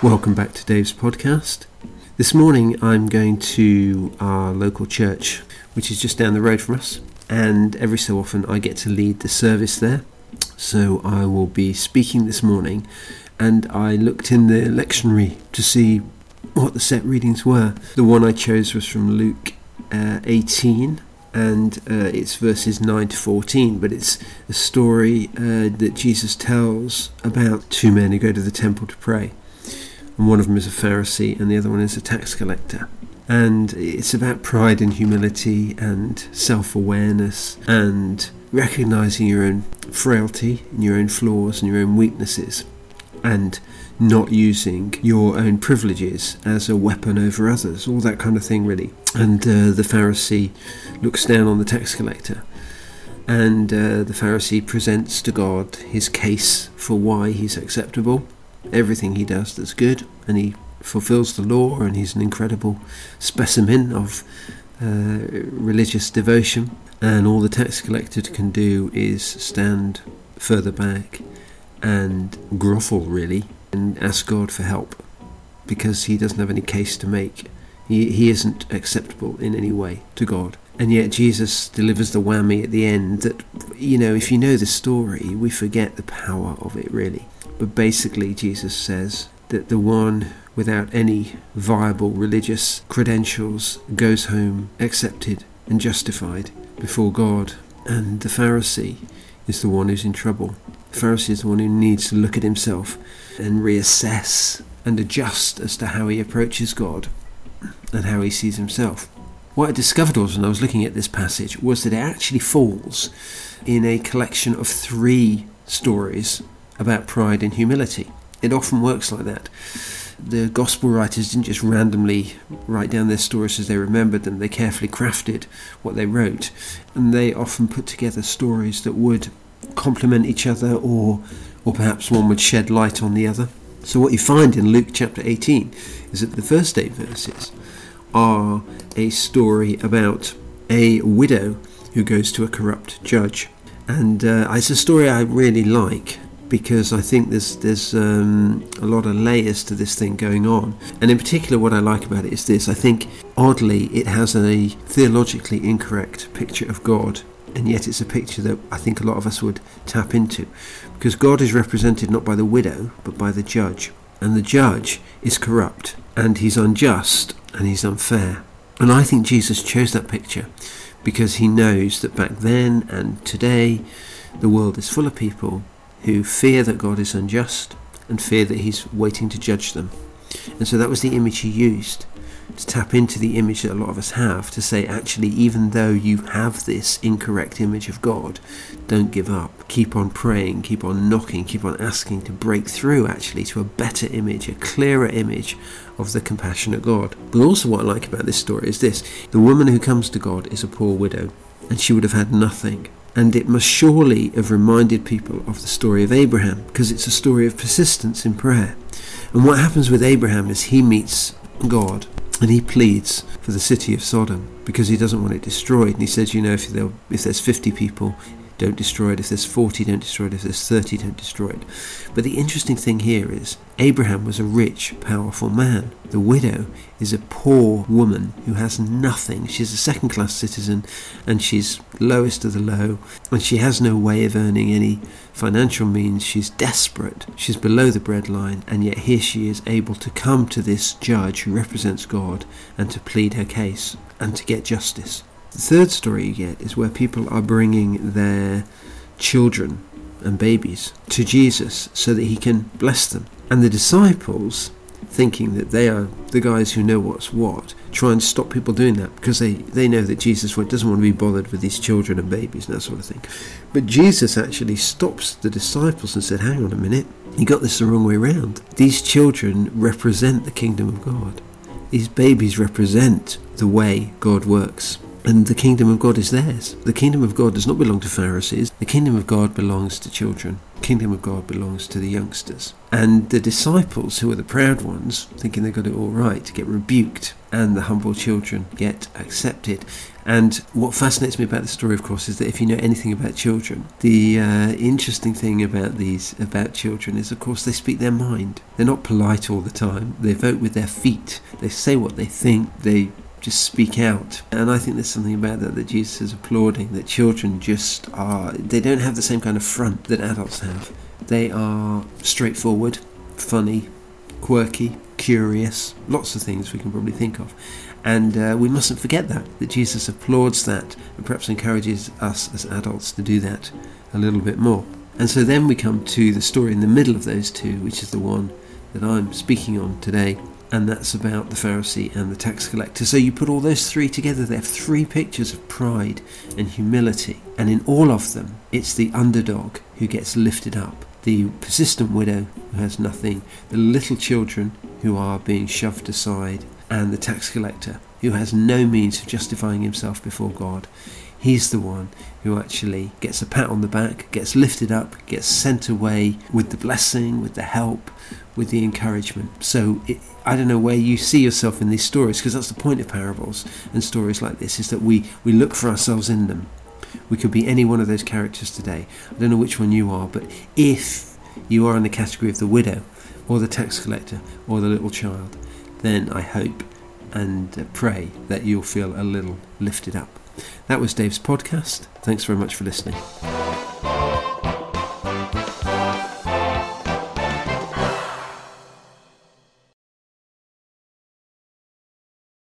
Welcome back to Dave's podcast. This morning I'm going to our local church, which is just down the road from us, and every so often I get to lead the service there. So I will be speaking this morning, and I looked in the lectionary to see what the set readings were. The one I chose was from Luke uh, 18, and uh, it's verses 9 to 14, but it's a story uh, that Jesus tells about two men who go to the temple to pray. And one of them is a Pharisee, and the other one is a tax collector. And it's about pride and humility and self awareness and recognizing your own frailty and your own flaws and your own weaknesses and not using your own privileges as a weapon over others, all that kind of thing, really. And uh, the Pharisee looks down on the tax collector, and uh, the Pharisee presents to God his case for why he's acceptable, everything he does that's good, and he fulfills the law, and he's an incredible specimen of uh, religious devotion. And all the tax collector can do is stand further back and grovel, really, and ask God for help because he doesn't have any case to make. He, he isn't acceptable in any way to God. And yet Jesus delivers the whammy at the end that, you know, if you know the story, we forget the power of it really. But basically, Jesus says that the one without any viable religious credentials goes home accepted and justified before God. And the Pharisee is the one who's in trouble. The Pharisee is the one who needs to look at himself and reassess and adjust as to how he approaches God and how he sees himself. What I discovered was when I was looking at this passage was that it actually falls in a collection of three stories about pride and humility. It often works like that. The gospel writers didn't just randomly write down their stories as they remembered them, they carefully crafted what they wrote, and they often put together stories that would complement each other or or perhaps one would shed light on the other. So what you find in Luke chapter 18 is that the first eight verses are a story about a widow who goes to a corrupt judge. And uh, it's a story I really like because I think there's there's um, a lot of layers to this thing going on. And in particular, what I like about it is this: I think oddly it has a theologically incorrect picture of God and yet it's a picture that I think a lot of us would tap into because God is represented not by the widow but by the judge and the judge is corrupt and he's unjust and he's unfair and I think Jesus chose that picture because he knows that back then and today the world is full of people who fear that God is unjust and fear that he's waiting to judge them and so that was the image he used to tap into the image that a lot of us have to say, actually, even though you have this incorrect image of God, don't give up. Keep on praying, keep on knocking, keep on asking to break through actually to a better image, a clearer image of the compassionate God. But also, what I like about this story is this the woman who comes to God is a poor widow, and she would have had nothing. And it must surely have reminded people of the story of Abraham, because it's a story of persistence in prayer. And what happens with Abraham is he meets God and he pleads for the city of Sodom because he doesn't want it destroyed. And he says, you know, if, if there's 50 people, don't destroy it. If there's 40, don't destroy it. If there's 30, don't destroy it. But the interesting thing here is Abraham was a rich, powerful man. The widow is a poor woman who has nothing. She's a second class citizen and she's lowest of the low and she has no way of earning any financial means. She's desperate. She's below the breadline and yet here she is able to come to this judge who represents God and to plead her case and to get justice. The third story you get is where people are bringing their children and babies to Jesus so that he can bless them. And the disciples, thinking that they are the guys who know what's what, try and stop people doing that because they, they know that Jesus doesn't want to be bothered with these children and babies and that sort of thing. But Jesus actually stops the disciples and said, Hang on a minute, you got this the wrong way round. These children represent the kingdom of God. These babies represent the way God works and the kingdom of God is theirs. The kingdom of God does not belong to Pharisees. The kingdom of God belongs to children. The kingdom of God belongs to the youngsters. And the disciples, who are the proud ones, thinking they've got it all right, get rebuked and the humble children get accepted. And what fascinates me about the story, of course, is that if you know anything about children, the uh, interesting thing about these about children is, of course, they speak their mind. They're not polite all the time. They vote with their feet. They say what they think. They just speak out. And I think there's something about that that Jesus is applauding. That children just are. They don't have the same kind of front that adults have. They are straightforward, funny, quirky, curious, lots of things we can probably think of. And uh, we mustn't forget that, that Jesus applauds that and perhaps encourages us as adults to do that a little bit more. And so then we come to the story in the middle of those two, which is the one that I'm speaking on today, and that's about the Pharisee and the tax collector. So you put all those three together, they have three pictures of pride and humility, and in all of them, it's the underdog who gets lifted up the persistent widow who has nothing, the little children who are being shoved aside, and the tax collector who has no means of justifying himself before God. He's the one who actually gets a pat on the back, gets lifted up, gets sent away with the blessing, with the help, with the encouragement. So it, I don't know where you see yourself in these stories, because that's the point of parables and stories like this, is that we, we look for ourselves in them. We could be any one of those characters today. I don't know which one you are, but if you are in the category of the widow, or the tax collector, or the little child, then I hope and uh, pray that you'll feel a little lifted up. That was Dave's podcast. Thanks very much for listening.